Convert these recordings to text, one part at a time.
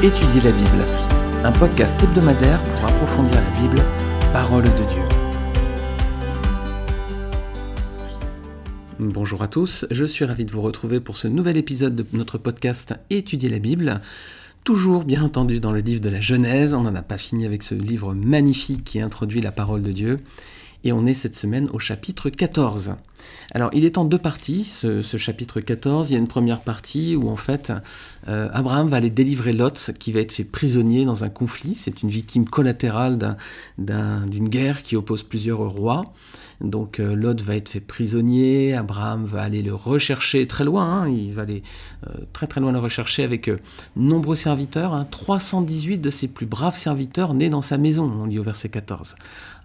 Étudier la Bible, un podcast hebdomadaire pour approfondir la Bible, parole de Dieu. Bonjour à tous, je suis ravi de vous retrouver pour ce nouvel épisode de notre podcast Étudier la Bible. Toujours bien entendu dans le livre de la Genèse, on n'en a pas fini avec ce livre magnifique qui introduit la parole de Dieu et on est cette semaine au chapitre 14. Alors il est en deux parties, ce, chapitre 14. Il y a une première partie où en fait euh, Abraham va aller délivrer Lot qui va être fait prisonnier dans un conflit. C'est une victime collatérale d'une guerre qui oppose plusieurs rois. Donc euh, Lot va être fait prisonnier, Abraham va aller le rechercher très loin, hein. il va aller euh, très très loin le rechercher avec nombreux serviteurs, 318 hein. de ses plus braves serviteurs nés dans sa maison, on lit au verset 14.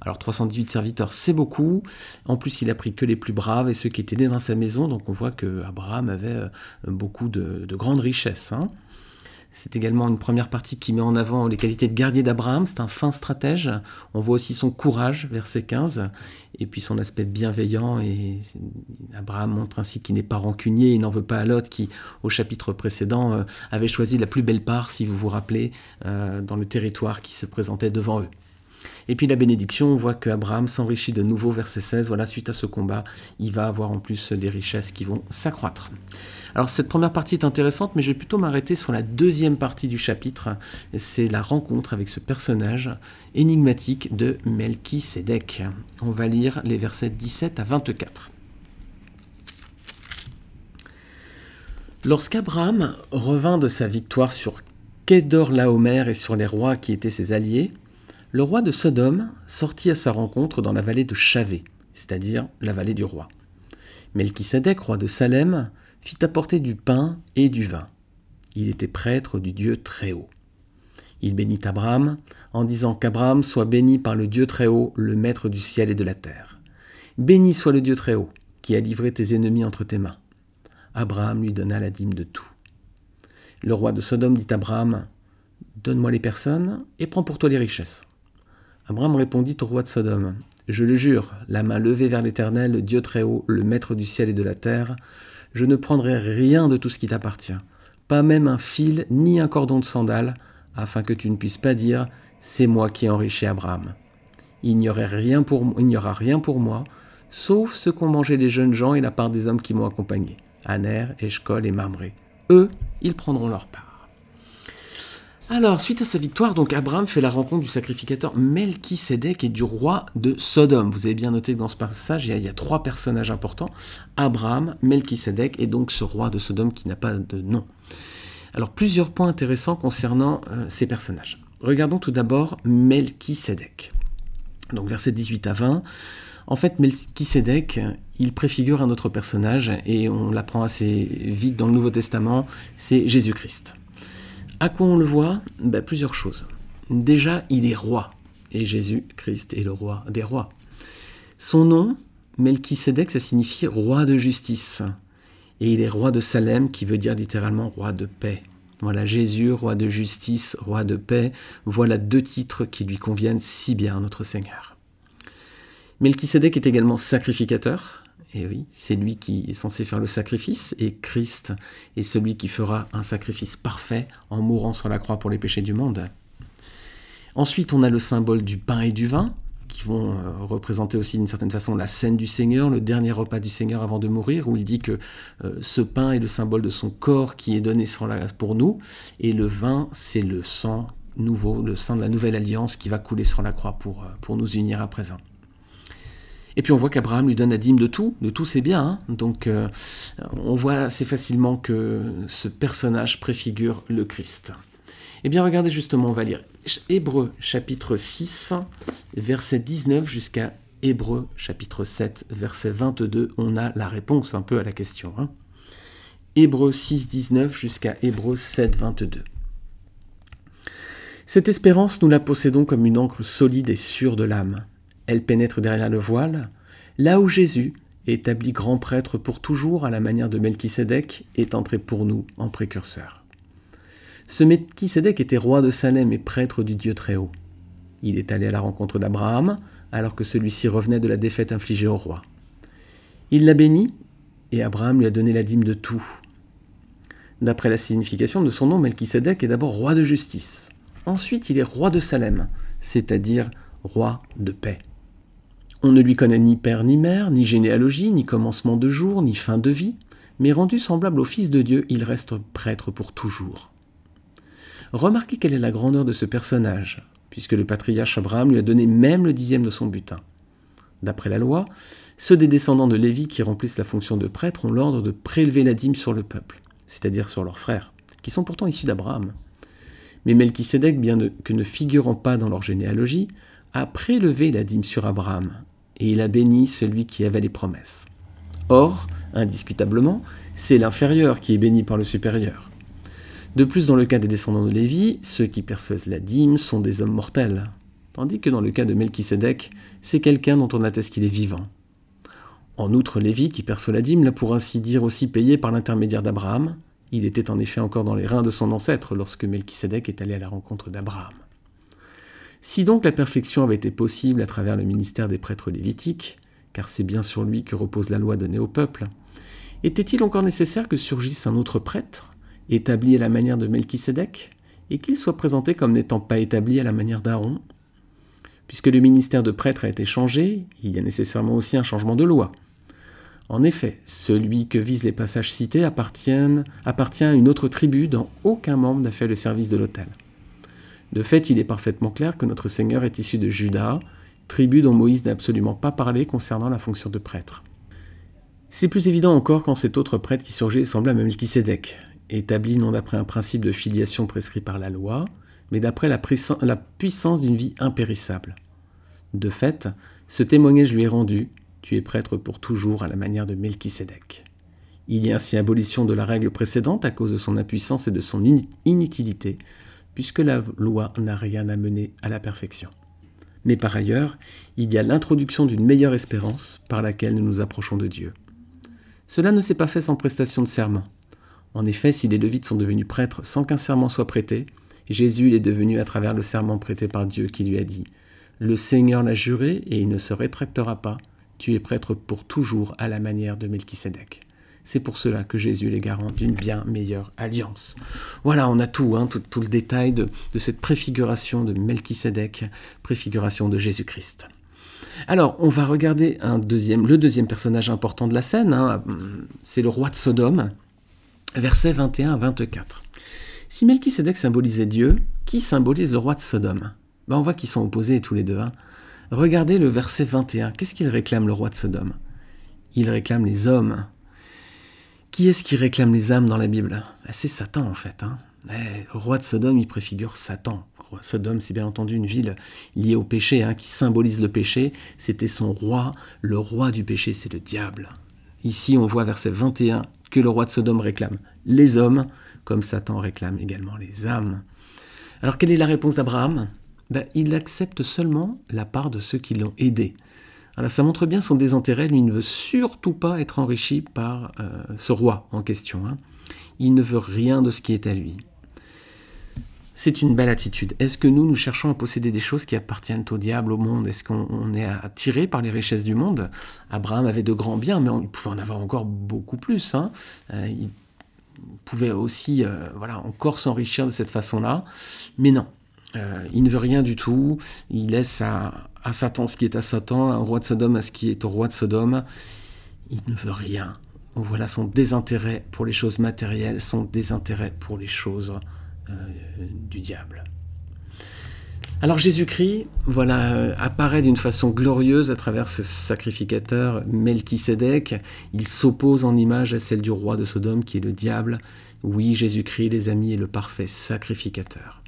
Alors 318 serviteurs, c'est beaucoup. En plus, il a pris que les plus braves et ceux qui étaient nés dans sa maison. Donc on voit que Abraham avait euh, beaucoup de, grandes richesses. Hein. C'est également une première partie qui met en avant les qualités de guerrier d'Abraham. C'est un fin stratège. On voit aussi son courage, verset 15, et puis son aspect bienveillant. Et Abraham montre ainsi qu'il n'est pas rancunier, il n'en veut pas à Lot qui, au chapitre précédent, euh, avait choisi la plus belle part, si vous vous rappelez, euh, dans le territoire qui se présentait devant eux. Et puis la bénédiction, on voit qu'Abraham s'enrichit de nouveau, verset 16. Voilà, suite à ce combat, il va avoir en plus des richesses qui vont s'accroître. Alors cette première partie est intéressante, mais je vais plutôt m'arrêter sur la deuxième partie du chapitre. C'est la rencontre avec ce personnage énigmatique de Melchisédek. On va lire les versets 17 à 24. Lorsqu'Abraham revint de sa victoire sur Kedor-Laomer et sur les rois qui étaient ses alliés, le roi de Sodome sortit à sa rencontre dans la vallée de Chavé, c'est-à-dire la vallée du roi. Melchisedec, roi de Salem, fit apporter du pain et du vin. Il était prêtre du Dieu Très-Haut. Il bénit Abraham en disant qu'Abraham soit béni par le Dieu Très-Haut, le Maître du ciel et de la terre. Béni soit le Dieu Très-Haut, qui a livré tes ennemis entre tes mains. Abraham lui donna la dîme de tout. Le roi de Sodome dit à Abraham Donne-moi les personnes et prends pour toi les richesses. Abraham répondit au roi de Sodome Je le jure, la main levée vers l'Éternel, Dieu Très-Haut, le Maître du ciel et de la terre, je ne prendrai rien de tout ce qui t'appartient, pas même un fil ni un cordon de sandales, afin que tu ne puisses pas dire C'est moi qui ai enrichi Abraham. Il n'y aura rien pour moi, sauf ce qu'ont mangé les jeunes gens et la part des hommes qui m'ont accompagné, Aner, Eshkol et Mamré. Eux, ils prendront leur part. Alors, suite à sa victoire, donc Abraham fait la rencontre du sacrificateur Melchisédek et du roi de Sodome. Vous avez bien noté dans ce passage, il y a, trois personnages importants Abraham, Melchisédek et donc ce roi de Sodome qui n'a pas de nom. Alors, plusieurs points intéressants concernant euh, ces personnages. Regardons tout d'abord Melchisédek. Donc, versets 18 à 20. En fait, Melchisédek, il préfigure un autre personnage et on l'apprend assez vite dans le Nouveau Testament, c'est Jésus-Christ. À quoi on le voit ben, Plusieurs choses. Déjà, il est roi, et Jésus-Christ est le roi des rois. Son nom, Melchisedec, ça signifie roi de justice. Et il est roi de Salem, qui veut dire littéralement roi de paix. Voilà, Jésus, roi de justice, roi de paix, voilà deux titres qui lui conviennent si bien notre Seigneur. Melchisedec est également sacrificateur, et oui, c'est lui qui est censé faire le sacrifice, et Christ est celui qui fera un sacrifice parfait en mourant sur la croix pour les péchés du monde. Ensuite, on a le symbole du pain et du vin, qui vont euh, représenter aussi d'une certaine façon la scène du Seigneur, le dernier repas du Seigneur avant de mourir, où il dit que euh, ce pain est le symbole de son corps qui est donné pour nous, et le vin, c'est le sang nouveau, le sang de la nouvelle alliance qui va couler sur la croix pour, euh, pour nous unir à présent. Et puis on voit qu'Abraham lui donne la dîme de tout, de tout c'est bien, hein. donc euh, on voit assez facilement que ce personnage préfigure le Christ. Eh bien regardez justement, on va lire Hébreu chapitre 6, verset 19 jusqu'à Hébreu chapitre 7, verset 22, on a la réponse un peu à la question. Hein. Hébreu 6, 19 jusqu'à Hébreu 7, 22. Cette espérance, nous la possédons comme une encre solide et sûre de l'âme elle pénètre derrière le voile, là où Jésus, établi grand prêtre pour toujours à la manière de Melchisédek, est entré pour nous en précurseur. Ce Melchisédek était roi de Salem et prêtre du Dieu Très-Haut. Il est allé à la rencontre d'Abraham alors que celui-ci revenait de la défaite infligée au roi. Il l'a béni et Abraham lui a donné la dîme de tout. D'après la signification de son nom, Melchisédek est d'abord roi de justice. Ensuite, il est roi de Salem, c'est-à-dire roi de paix. On ne lui connaît ni père ni mère, ni généalogie, ni commencement de jour, ni fin de vie, mais rendu semblable au Fils de Dieu, il reste prêtre pour toujours. Remarquez quelle est la grandeur de ce personnage, puisque le patriarche Abraham lui a donné même le dixième de son butin. D'après la loi, ceux des descendants de Lévi qui remplissent la fonction de prêtre ont l'ordre de prélever la dîme sur le peuple, c'est-à-dire sur leurs frères, qui sont pourtant issus d'Abraham. Mais Melchisédek, bien que ne figurant pas dans leur généalogie, a prélevé la dîme sur Abraham, et il a béni celui qui avait les promesses. Or, indiscutablement, c'est l'inférieur qui est béni par le supérieur. De plus, dans le cas des descendants de Lévi, ceux qui perçoivent la dîme sont des hommes mortels, tandis que dans le cas de Melchisédek, c'est quelqu'un dont on atteste qu'il est vivant. En outre, Lévi, qui perçoit la dîme, l'a pour ainsi dire aussi payé par l'intermédiaire d'Abraham. Il était en effet encore dans les reins de son ancêtre lorsque Melchisédek est allé à la rencontre d'Abraham. Si donc la perfection avait été possible à travers le ministère des prêtres lévitiques, car c'est bien sur lui que repose la loi donnée au peuple, était-il encore nécessaire que surgisse un autre prêtre, établi à la manière de Melchisédek, et qu'il soit présenté comme n'étant pas établi à la manière d'Aaron? Puisque le ministère de prêtre a été changé, il y a nécessairement aussi un changement de loi. En effet, celui que visent les passages cités appartient, à une autre tribu dont aucun membre n'a fait le service de l'autel. De fait, il est parfaitement clair que notre Seigneur est issu de Judas, tribu dont Moïse n'a absolument pas parlé concernant la fonction de prêtre. C'est plus évident encore quand cet autre prêtre qui surgit semble à Melchisédek, établi non d'après un principe de filiation prescrit par la loi, mais d'après la, puissance d'une vie impérissable. De fait, ce témoignage lui est rendu Tu es prêtre pour toujours à la manière de Melchisédek. Il y a ainsi abolition de la règle précédente à cause de son impuissance et de son inutilité, puisque la loi n'a rien amené à la perfection. Mais par ailleurs, il y a l'introduction d'une meilleure espérance par laquelle nous nous approchons de Dieu. Cela ne s'est pas fait sans prestation de serment. En effet, si les Levites sont devenus prêtres sans qu'un serment soit prêté, Jésus l'est devenu à travers le serment prêté par Dieu qui lui a dit Le Seigneur l'a juré et il ne se rétractera pas. Tu es prêtre pour toujours à la manière de Melchisédek. C'est pour cela que Jésus est garant d'une bien meilleure alliance. Voilà, on a tout, hein, tout, le détail de, cette préfiguration de Melchisédek, préfiguration de Jésus-Christ. Alors, on va regarder le deuxième personnage important de la scène, hein, c'est le roi de Sodome, versets 21 à 24. Si Melchisédek symbolisait Dieu, qui symbolise le roi de Sodome? Ben, On voit qu'ils sont opposés tous les deux. Hein. Regardez le verset 21. Qu'est-ce qu'il réclame le roi de Sodome? Il réclame les hommes. Qui est-ce qui réclame les âmes dans la Bible? Ben, C'est Satan en fait. Hein. Eh, le roi de Sodome, il préfigure Satan. Sodome, c'est bien entendu une ville liée au péché, hein, qui symbolise le péché. C'était son roi. Le roi du péché, c'est le diable. Ici, on voit verset 21 que le roi de Sodome réclame les hommes, comme Satan réclame également les âmes. Alors, quelle est la réponse d'Abraham? Ben, Il accepte seulement la part de ceux qui l'ont aidé. Alors, ça montre bien son désintérêt. Lui ne veut surtout pas être enrichi par euh, ce roi en question. Hein. Il ne veut rien de ce qui est à lui. C'est une belle attitude. Est-ce que nous, nous cherchons à posséder des choses qui appartiennent au diable, au monde? Est-ce qu'on est attiré par les richesses du monde? Abraham avait de grands biens, mais il pouvait en avoir encore beaucoup plus. Hein. Euh, il pouvait aussi euh, voilà, encore s'enrichir de cette façon-là. Mais non, il ne veut rien du tout. Il laisse à, à, Satan ce qui est à Satan, un roi de Sodome à ce qui est au roi de Sodome. Il ne veut rien. Voilà son désintérêt pour les choses matérielles, son désintérêt pour les choses euh, du diable. Alors Jésus-Christ, voilà, euh, apparaît d'une façon glorieuse à travers ce sacrificateur Melchisédek. Il s'oppose en image à celle du roi de Sodome qui est le diable. Oui, Jésus-Christ, les amis, est le parfait sacrificateur.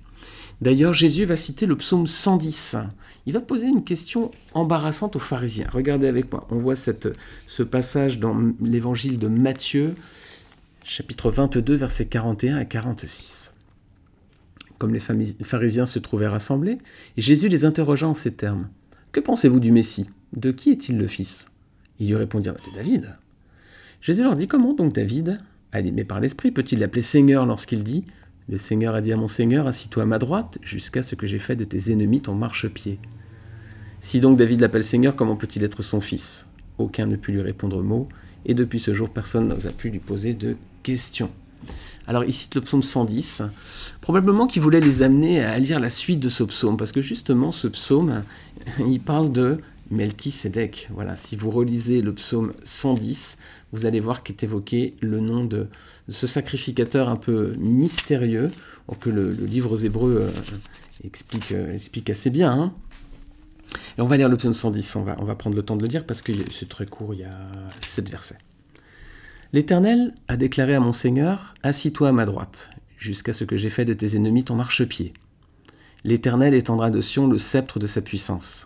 D'ailleurs, Jésus va citer le psaume 110. Il va poser une question embarrassante aux pharisiens. Regardez avec moi, on voit ce passage dans l'évangile de Matthieu, chapitre 22, versets 41 à 46 comme les pharisiens se trouvaient rassemblés, Jésus les interrogea en ces termes. Que pensez-vous du Messie? De qui est-il le fils? Ils lui répondirent, de David. Jésus leur dit, comment donc David, animé par l'Esprit, peut-il l'appeler Seigneur lorsqu'il dit, Le Seigneur a dit à mon Seigneur, assis-toi à ma droite, jusqu'à ce que j'ai fait de tes ennemis ton marchepied. Si donc David l'appelle Seigneur, comment peut-il être son fils? Aucun ne put lui répondre mot, et depuis ce jour, personne n'osa pu lui poser de questions. Alors il cite le psaume 110, probablement qu'il voulait les amener à lire la suite de ce psaume, parce que justement ce psaume, il parle de Melchisedec. Voilà, si vous relisez le psaume 110, vous allez voir qu'est évoqué le nom de, ce sacrificateur un peu mystérieux, que le, livre aux Hébreux euh, explique, euh, explique, assez bien. Hein. Et on va lire le psaume 110, on va, on va prendre le temps de le dire parce que c'est très court, il y a sept versets. L'Éternel a déclaré à mon Seigneur, Assis-toi à ma droite, jusqu'à ce que j'ai fait de tes ennemis ton marchepied. L'Éternel étendra de Sion le sceptre de sa puissance.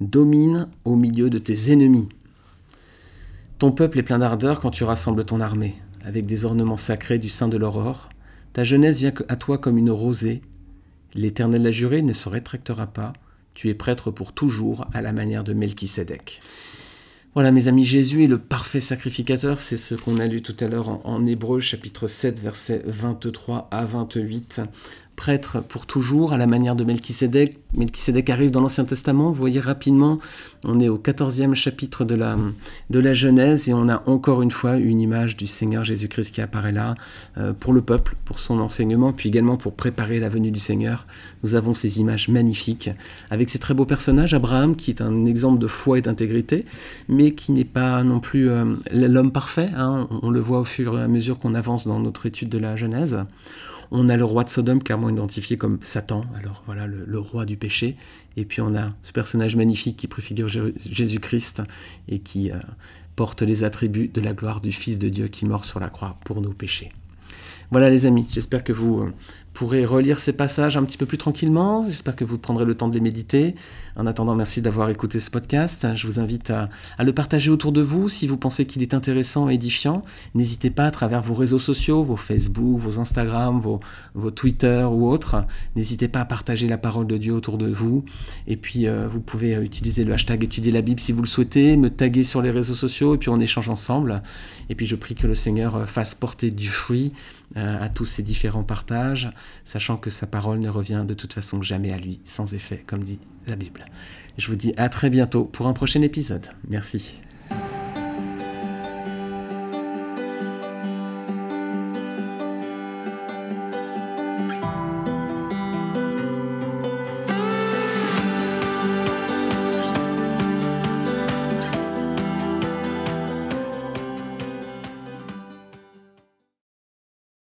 Domine au milieu de tes ennemis. Ton peuple est plein d'ardeur quand tu rassembles ton armée, avec des ornements sacrés du sein de l'aurore. Ta jeunesse vient à toi comme une rosée. L'Éternel l'a juré, ne se rétractera pas. Tu es prêtre pour toujours, à la manière de Melchisédek. Voilà, mes amis, Jésus est le parfait sacrificateur. C'est ce qu'on a lu tout à l'heure en, en Hébreu, chapitre 7, versets 23 à 28 prêtre pour toujours, à la manière de Melchisédek. Melchisédek arrive dans l'Ancien Testament, vous voyez rapidement, on est au 14e chapitre de la, de la Genèse et on a encore une fois une image du Seigneur Jésus-Christ qui apparaît là euh, pour le peuple, pour son enseignement, puis également pour préparer la venue du Seigneur. Nous avons ces images magnifiques avec ces très beaux personnages, Abraham qui est un exemple de foi et d'intégrité, mais qui n'est pas non plus euh, l'homme parfait, hein. on le voit au fur et à mesure qu'on avance dans notre étude de la Genèse. On a le roi de Sodome clairement identifié comme Satan, alors voilà le, roi du péché. Et puis on a ce personnage magnifique qui préfigure Jésus-Christ et qui euh, porte les attributs de la gloire du Fils de Dieu qui mort sur la croix pour nos péchés. Voilà les amis, j'espère que vous euh, pourrez relire ces passages un petit peu plus tranquillement. J'espère que vous prendrez le temps de les méditer. En attendant, merci d'avoir écouté ce podcast. Je vous invite à, le partager autour de vous si vous pensez qu'il est intéressant et édifiant. N'hésitez pas à travers vos réseaux sociaux, vos Facebook, vos Instagram, vos, vos Twitter ou autres. N'hésitez pas à partager la parole de Dieu autour de vous. Et puis, euh, vous pouvez euh, utiliser le hashtag étudier la Bible si vous le souhaitez, me taguer sur les réseaux sociaux et puis on échange ensemble. Et puis, je prie que le Seigneur fasse porter du fruit euh, à tous ces différents partages, sachant que sa parole ne revient de toute façon jamais à lui, sans effet, comme dit la Bible. Je vous dis à très bientôt pour un prochain épisode. Merci.